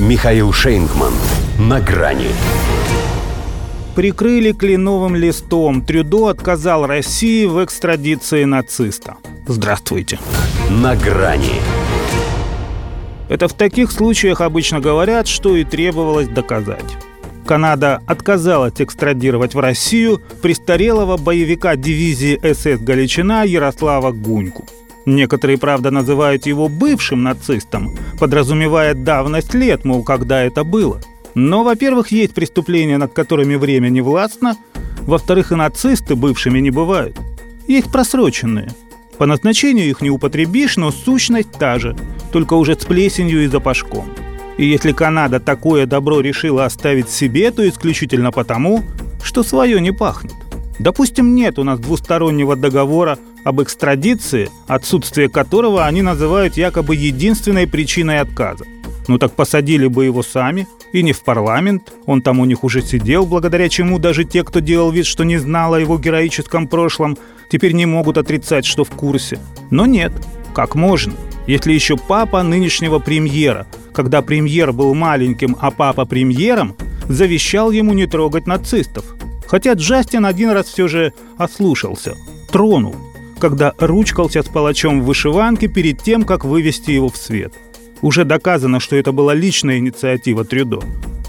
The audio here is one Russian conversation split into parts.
Михаил Шейнгман. На грани. Прикрыли кленовым листом. Трюдо отказал России в экстрадиции нациста. Здравствуйте. На грани. Это в таких случаях обычно говорят, что и требовалось доказать. Канада отказалась экстрадировать в Россию престарелого боевика дивизии СС «Галичина» Ярослава Гуньку. Некоторые, правда, называют его бывшим нацистом, подразумевая давность лет, мол, когда это было. Но, во-первых, есть преступления, над которыми время не властно, во-вторых, и нацисты бывшими не бывают. Есть просроченные. По назначению их не употребишь, но сущность та же, только уже с плесенью и запашком. И если Канада такое добро решила оставить себе, то исключительно потому, что свое не пахнет. Допустим, нет у нас двустороннего договора об экстрадиции, отсутствие которого они называют якобы единственной причиной отказа. Ну так посадили бы его сами, и не в парламент, он там у них уже сидел, благодаря чему даже те, кто делал вид, что не знал о его героическом прошлом, теперь не могут отрицать, что в курсе. Но нет, как можно, если еще папа нынешнего премьера, когда премьер был маленьким, а папа премьером, завещал ему не трогать нацистов. Хотя Джастин один раз все же ослушался, тронул, когда ручкался с палачом в вышиванке перед тем, как вывести его в свет. Уже доказано, что это была личная инициатива Трюдо.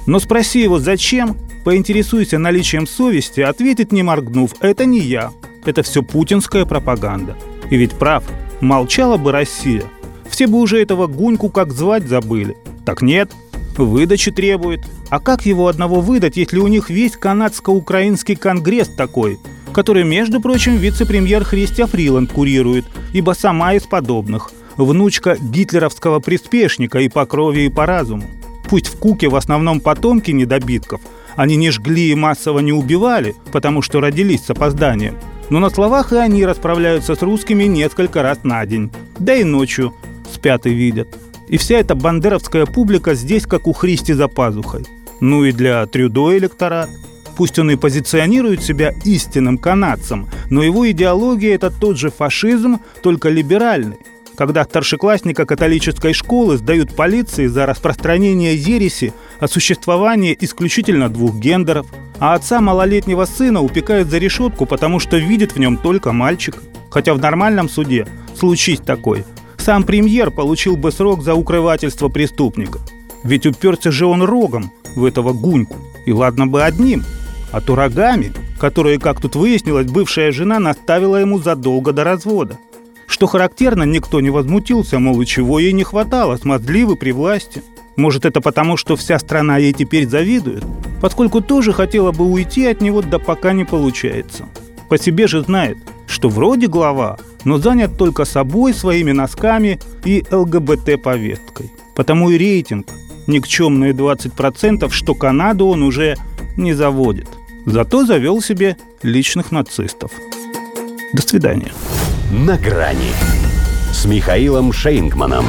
Но спроси его, зачем, поинтересуйся наличием совести, ответит не моргнув, это не я, это все путинская пропаганда. И ведь прав, молчала бы Россия, все бы уже этого Гуньку как звать забыли. Так нет, выдачи требует. А как его одного выдать, если у них весь канадско-украинский конгресс такой – который, между прочим, вице-премьер Христия Фриланд курирует, ибо сама из подобных, внучка гитлеровского приспешника и по крови, и по разуму. Пусть в Куке в основном потомки недобитков, они не жгли и массово не убивали, потому что родились с опозданием, но на словах и они расправляются с русскими несколько раз на день, да и ночью спят и видят. И вся эта бандеровская публика здесь как у Христи за пазухой. Ну и для Трюдо электорат – Пусть он и позиционирует себя истинным канадцем, но его идеология – это тот же фашизм, только либеральный. Когда старшеклассника католической школы сдают полиции за распространение ереси о существовании исключительно двух гендеров, а отца малолетнего сына упекают за решетку, потому что видит в нем только мальчик. Хотя в нормальном суде, случись такой, сам премьер получил бы срок за укрывательство преступника. Ведь уперся же он рогом в этого гуньку. И ладно бы одним – а то рогами, которые, как тут выяснилось, бывшая жена наставила ему задолго до развода. Что характерно, никто не возмутился, мол, и чего ей не хватало, смазливы при власти. Может, это потому, что вся страна ей теперь завидует? Поскольку тоже хотела бы уйти от него, да пока не получается. По себе же знает, что вроде глава, но занят только собой, своими носками и ЛГБТ-повесткой. Потому и рейтинг никчемные 20%, что Канаду он уже не заводит. Зато завел себе личных нацистов. До свидания. На грани с Михаилом Шейнгманом.